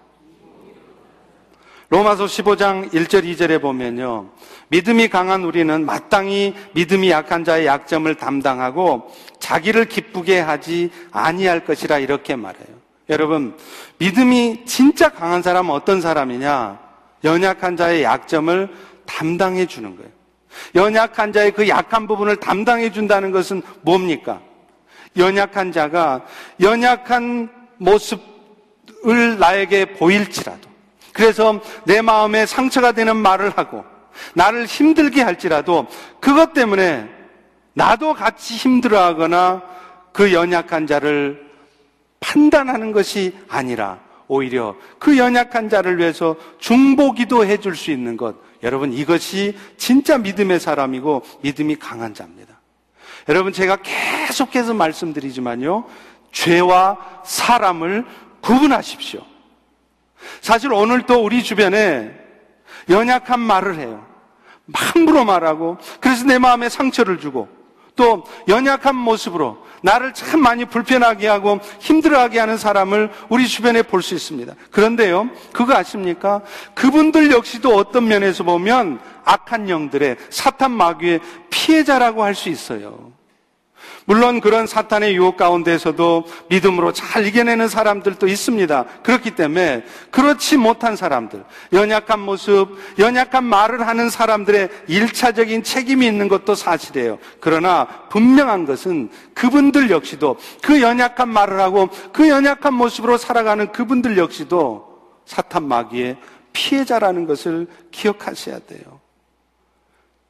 로마서 15장 1절 2절에 보면요. 믿음이 강한 우리는 마땅히 믿음이 약한 자의 약점을 담당하고 자기를 기쁘게 하지 아니할 것이라 이렇게 말해요. 여러분, 믿음이 진짜 강한 사람은 어떤 사람이냐? 연약한 자의 약점을 담당해 주는 거예요. 연약한 자의 그 약한 부분을 담당해 준다는 것은 뭡니까? 연약한 자가 연약한 모습을 나에게 보일지라도 그래서 내 마음에 상처가 되는 말을 하고 나를 힘들게 할지라도 그것 때문에 나도 같이 힘들어하거나 그 연약한 자를 판단하는 것이 아니라 오히려 그 연약한 자를 위해서 중보기도 해줄 수 있는 것. 여러분 이것이 진짜 믿음의 사람이고 믿음이 강한 자입니다. 여러분 제가 계속해서 말씀드리지만요. 죄와 사람을 구분하십시오. 사실 오늘도 우리 주변에 연약한 말을 해요. 함부로 말하고 그래서 내 마음에 상처를 주고 또 연약한 모습으로 나를 참 많이 불편하게 하고 힘들어하게 하는 사람을 우리 주변에 볼 수 있습니다. 그런데요, 그거 아십니까? 그분들 역시도 어떤 면에서 보면 악한 영들의 사탄 마귀의 피해자라고 할 수 있어요. 물론 그런 사탄의 유혹 가운데서도 믿음으로 잘 이겨내는 사람들도 있습니다. 그렇기 때문에 그렇지 못한 사람들, 연약한 모습, 연약한 말을 하는 사람들의 일차적인 책임이 있는 것도 사실이에요. 그러나 분명한 것은 그분들 역시도 그 연약한 말을 하고 그 연약한 모습으로 살아가는 그분들 역시도 사탄 마귀의 피해자라는 것을 기억하셔야 돼요.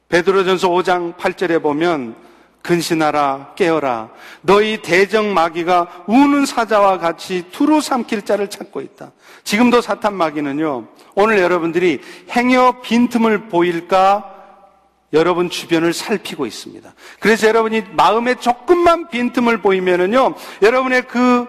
베드로전서 5장 8절에 보면 근신하라 깨어라 너희 대적 마귀가 우는 사자와 같이 두루 삼킬 자를 찾고 있다. 지금도 사탄 마귀는요. 오늘 여러분들이 행여 빈틈을 보일까 여러분 주변을 살피고 있습니다. 그래서 여러분이 마음에 조금만 빈틈을 보이면은요. 여러분의 그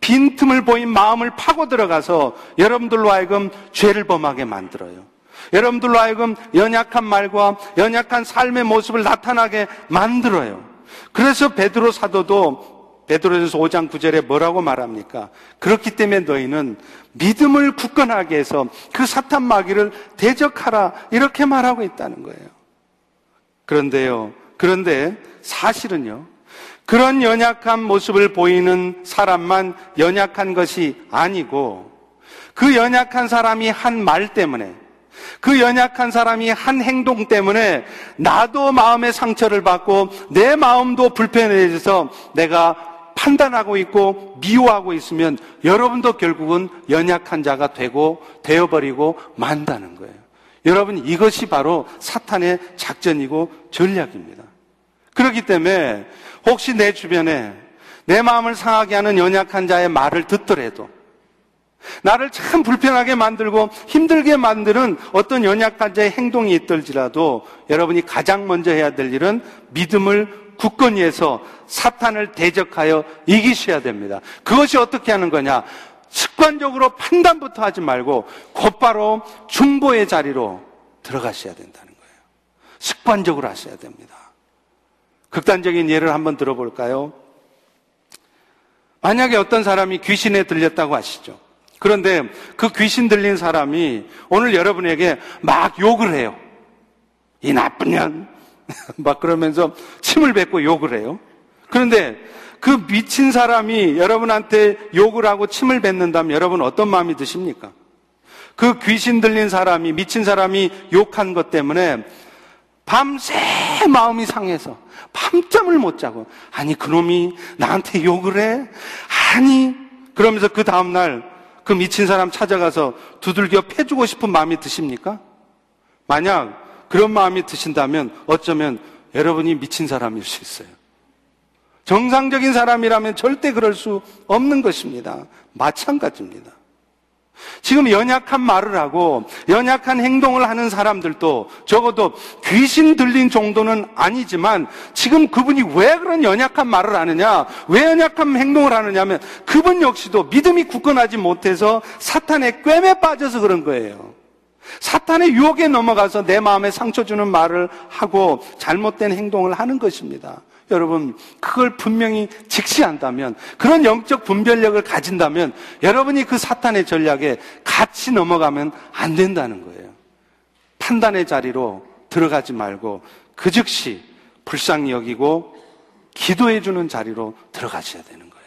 빈틈을 보인 마음을 파고 들어가서 여러분들로 하여금 죄를 범하게 만들어요. 여러분들로 하여금 연약한 말과 연약한 삶의 모습을 나타나게 만들어요. 그래서 베드로 사도도 베드로전서 5장 9절에 뭐라고 말합니까? 그렇기 때문에 너희는 믿음을 굳건하게 해서 그 사탄 마귀를 대적하라 이렇게 말하고 있다는 거예요. 그런데요. 그런데 사실은요. 그런 연약한 모습을 보이는 사람만 연약한 것이 아니고 그 연약한 사람이 한 말 때문에 그 연약한 사람이 한 행동 때문에 나도 마음의 상처를 받고 내 마음도 불편해져서 내가 판단하고 있고 미워하고 있으면 여러분도 결국은 연약한 자가 되고 되어버리고 만다는 거예요. 여러분 이것이 바로 사탄의 작전이고 전략입니다. 그렇기 때문에 혹시 내 주변에 내 마음을 상하게 하는 연약한 자의 말을 듣더라도 나를 참 불편하게 만들고 힘들게 만드는 어떤 연약한 자의 행동이 있더라도 여러분이 가장 먼저 해야 될 일은 믿음을 굳건히 해서 사탄을 대적하여 이기셔야 됩니다. 그것이 어떻게 하는 거냐? 습관적으로 판단부터 하지 말고 곧바로 중보의 자리로 들어가셔야 된다는 거예요. 습관적으로 하셔야 됩니다. 극단적인 예를 한번 들어볼까요? 만약에 어떤 사람이 귀신에 들렸다고 하시죠. 그런데 그 귀신 들린 사람이 오늘 여러분에게 막 욕을 해요. 이 나쁜 년. *laughs* 막 그러면서 침을 뱉고 욕을 해요. 그런데 그 미친 사람이 여러분한테 욕을 하고 침을 뱉는다면 여러분 어떤 마음이 드십니까? 그 귀신 들린 사람이, 미친 사람이 욕한 것 때문에 밤새 마음이 상해서 밤잠을 못 자고, 아니, 그놈이 나한테 욕을 해? 아니, 그러면서 그 다음날 그 미친 사람 찾아가서 두들겨 패주고 싶은 마음이 드십니까? 만약 그런 마음이 드신다면 어쩌면 여러분이 미친 사람일 수 있어요. 정상적인 사람이라면 절대 그럴 수 없는 것입니다. 마찬가지입니다. 지금 연약한 말을 하고 연약한 행동을 하는 사람들도 적어도 귀신 들린 정도는 아니지만 지금 그분이 왜 그런 연약한 말을 하느냐, 왜 연약한 행동을 하느냐 하면 그분 역시도 믿음이 굳건하지 못해서 사탄의 꿰매 빠져서 그런 거예요. 사탄의 유혹에 넘어가서 내 마음에 상처 주는 말을 하고 잘못된 행동을 하는 것입니다. 여러분, 그걸 분명히 직시한다면, 그런 영적 분별력을 가진다면, 여러분이 그 사탄의 전략에 같이 넘어가면 안 된다는 거예요. 판단의 자리로 들어가지 말고, 그 즉시 불쌍히 여기고, 기도해주는 자리로 들어가셔야 되는 거예요.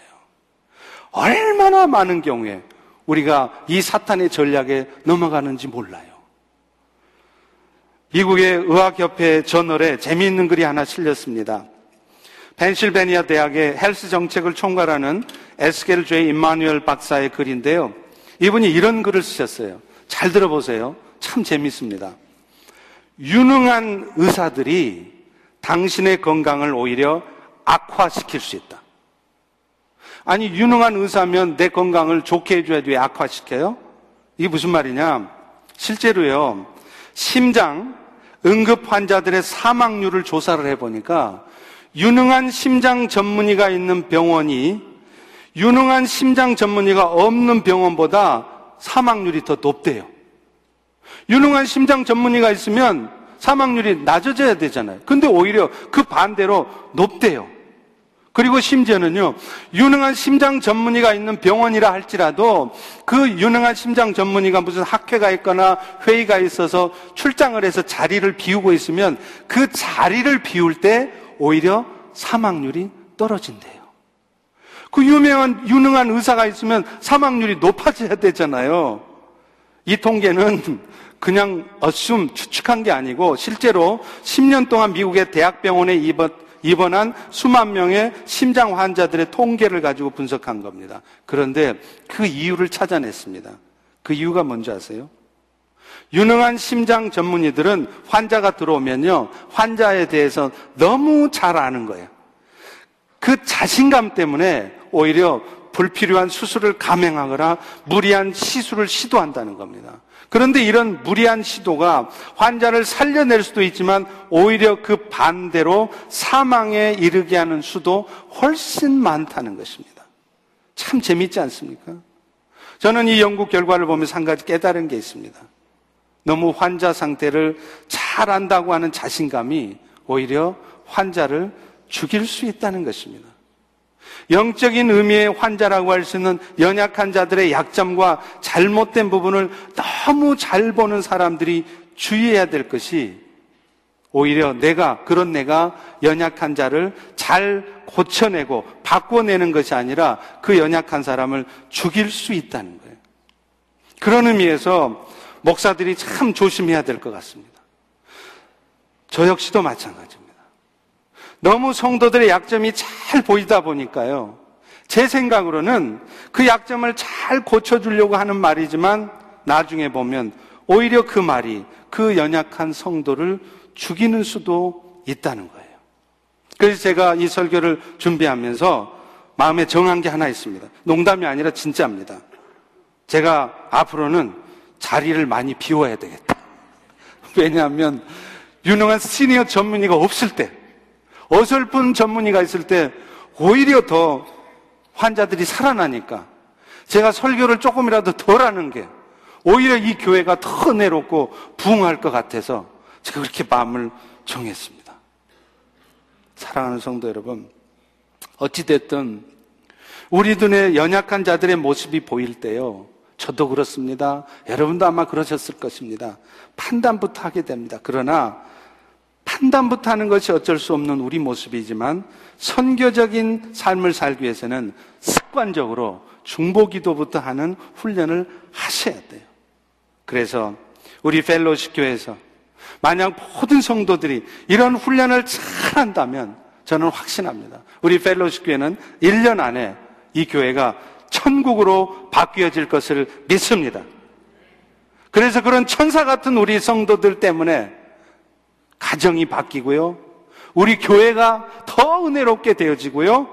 얼마나 많은 경우에 우리가 이 사탄의 전략에 넘어가는지 몰라요. 미국의 의학협회 저널에 재미있는 글이 하나 실렸습니다. 펜실베니아 대학의 헬스 정책을 총괄하는 에스겔 죄 임마누엘 박사의 글인데요. 이분이 이런 글을 쓰셨어요. 잘 들어보세요. 참 재밌습니다. 유능한 의사들이 당신의 건강을 오히려 악화시킬 수 있다. 아니, 유능한 의사면 내 건강을 좋게 해줘야지 왜 악화시켜요? 이게 무슨 말이냐? 실제로요, 심장, 응급 환자들의 사망률을 조사를 해보니까 유능한 심장 전문의가 있는 병원이 유능한 심장 전문의가 없는 병원보다 사망률이 더 높대요. 유능한 심장 전문의가 있으면 사망률이 낮아져야 되잖아요. 근데 오히려 그 반대로 높대요. 그리고 심지어는요, 유능한 심장 전문의가 있는 병원이라 할지라도 그 유능한 심장 전문의가 무슨 학회가 있거나 회의가 있어서 출장을 해서 자리를 비우고 있으면 그 자리를 비울 때 오히려 사망률이 떨어진대요. 그 유명한, 유능한 의사가 있으면 사망률이 높아져야 되잖아요. 이 통계는 *laughs* 그냥 어쏨 추측한 게 아니고 실제로 10년 동안 미국의 대학병원에 입원, 입원한 수만 명의 심장 환자들의 통계를 가지고 분석한 겁니다. 그런데 그 이유를 찾아냈습니다. 그 이유가 뭔지 아세요? 유능한 심장 전문의들은 환자가 들어오면요, 환자에 대해서 너무 잘 아는 거예요. 그 자신감 때문에 오히려 불필요한 수술을 감행하거나 무리한 시술을 시도한다는 겁니다. 그런데 이런 무리한 시도가 환자를 살려낼 수도 있지만 오히려 그 반대로 사망에 이르게 하는 수도 훨씬 많다는 것입니다. 참 재밌지 않습니까? 저는 이 연구 결과를 보면서 한 가지 깨달은 게 있습니다. 너무 환자 상태를 잘 안다고 하는 자신감이 오히려 환자를 죽일 수 있다는 것입니다. 영적인 의미의 환자라고 할 수 있는 연약한 자들의 약점과 잘못된 부분을 너무 잘 보는 사람들이 주의해야 될 것이 오히려 내가, 그런 내가 연약한 자를 잘 고쳐내고 바꿔내는 것이 아니라 그 연약한 사람을 죽일 수 있다는 거예요. 그런 의미에서 목사들이 참 조심해야 될 것 같습니다. 저 역시도 마찬가지입니다. 너무 성도들의 약점이 잘 보이다 보니까요. 제 생각으로는 그 약점을 잘 고쳐주려고 하는 말이지만 나중에 보면 오히려 그 말이 그 연약한 성도를 죽이는 수도 있다는 거예요. 그래서 제가 이 설교를 준비하면서 마음에 정한 게 하나 있습니다. 농담이 아니라 진짜입니다. 제가 앞으로는 자리를 많이 비워야 되겠다. 왜냐하면 유능한 시니어 전문의가 없을 때, 어설픈 전문의가 있을 때 오히려 더 환자들이 살아나니까 제가 설교를 조금이라도 덜 하는 게 오히려 이 교회가 더 내롭고 부흥할 것 같아서 제가 그렇게 마음을 정했습니다. 사랑하는 성도 여러분, 어찌됐든 우리 눈에 연약한 자들의 모습이 보일 때요. 저도 그렇습니다. 여러분도 아마 그러셨을 것입니다. 판단부터 하게 됩니다. 그러나 판단부터 하는 것이 어쩔 수 없는 우리 모습이지만 선교적인 삶을 살기 위해서는 습관적으로 중보기도부터 하는 훈련을 하셔야 돼요. 그래서 우리 펠로시 교회에서 만약 모든 성도들이 이런 훈련을 잘 한다면 저는 확신합니다. 우리 펠로시 교회는 1년 안에 이 교회가 천국으로 바뀌어질 것을 믿습니다. 그래서 그런 천사 같은 우리 성도들 때문에 가정이 바뀌고요. 우리 교회가 더 은혜롭게 되어지고요.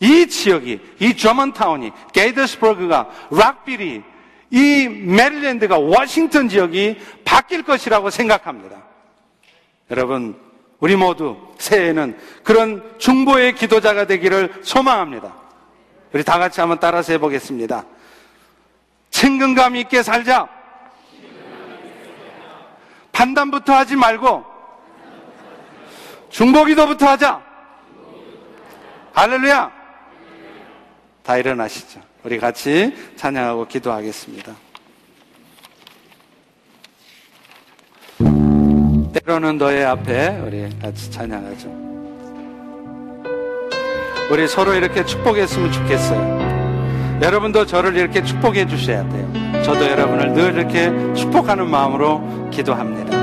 이 지역이, 이 저먼타운이, 게이더스버그가, 락빌이, 이 메릴랜드가, 워싱턴 지역이 바뀔 것이라고 생각합니다. 여러분, 우리 모두 새해에는 그런 중보의 기도자가 되기를 소망합니다. 우리 다 같이 한번 따라서 해보겠습니다. 친근감 있게 살자. 판단부터 하지 말고 중보기도부터 하자. 할렐루야. 다 일어나시죠. 우리 같이 찬양하고 기도하겠습니다. 때로는 너의 앞에 우리 같이 찬양하죠. 우리 서로 이렇게 축복했으면 좋겠어요. 여러분도 저를 이렇게 축복해 주셔야 돼요. 저도 여러분을 늘 이렇게 축복하는 마음으로 기도합니다.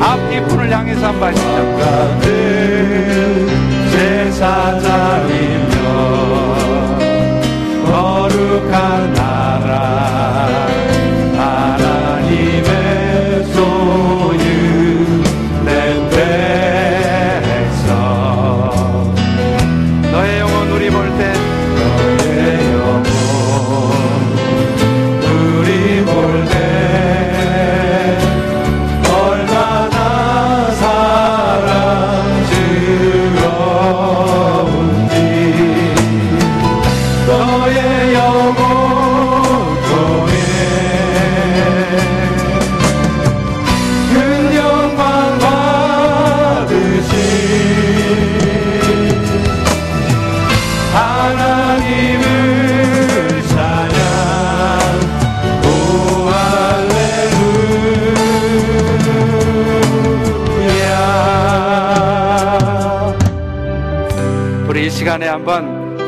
앞뒤 분을 향해서 한 발씩 잠깐 제사장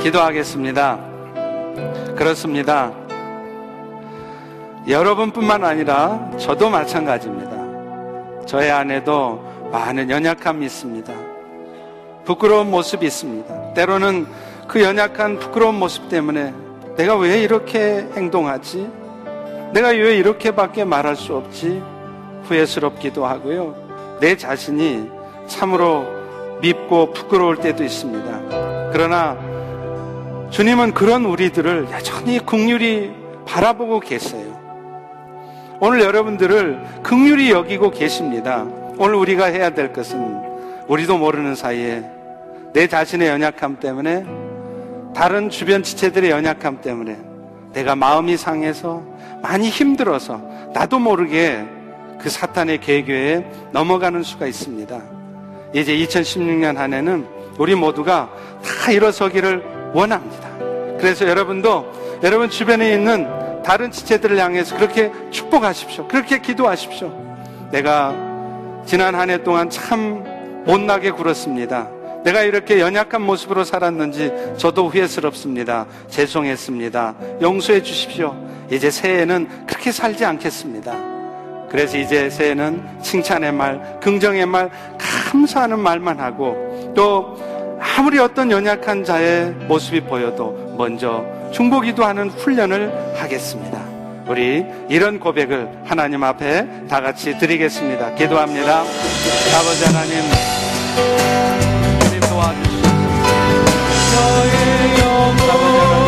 기도하겠습니다. 그렇습니다. 여러분뿐만 아니라 저도 마찬가지입니다. 저의 안에도 많은 연약함이 있습니다. 부끄러운 모습이 있습니다. 때로는 그 연약한 부끄러운 모습 때문에 내가 왜 이렇게 행동하지? 내가 왜 이렇게밖에 말할 수 없지? 후회스럽기도 하고요. 내 자신이 참으로 밉고 부끄러울 때도 있습니다. 그러나 주님은 그런 우리들을 여전히 국률이 바라보고 계세요. 오늘 여러분들을 극률이 여기고 계십니다. 오늘 우리가 해야 될 것은 우리도 모르는 사이에 내 자신의 연약함 때문에 다른 주변 지체들의 연약함 때문에 내가 마음이 상해서 많이 힘들어서 나도 모르게 그 사탄의 계교에 넘어가는 수가 있습니다. 이제 2016년 한 해는 우리 모두가 다 일어서기를 원합니다. 그래서 여러분도 여러분 주변에 있는 다른 지체들을 향해서 그렇게 축복하십시오. 그렇게 기도하십시오. 내가 지난 한 해 동안 참 못나게 굴었습니다. 내가 이렇게 연약한 모습으로 살았는지 저도 후회스럽습니다. 죄송했습니다. 용서해 주십시오. 이제 새해에는 그렇게 살지 않겠습니다. 그래서 이제 새해는 칭찬의 말, 긍정의 말, 감사하는 말만 하고 또 아무리 어떤 연약한 자의 모습이 보여도 먼저 중보기도 하는 훈련을 하겠습니다. 우리 이런 고백을 하나님 앞에 다 같이 드리겠습니다. 기도합니다. 아버지 하나님, 우리 도와주시옵소서. 아버지 하나님.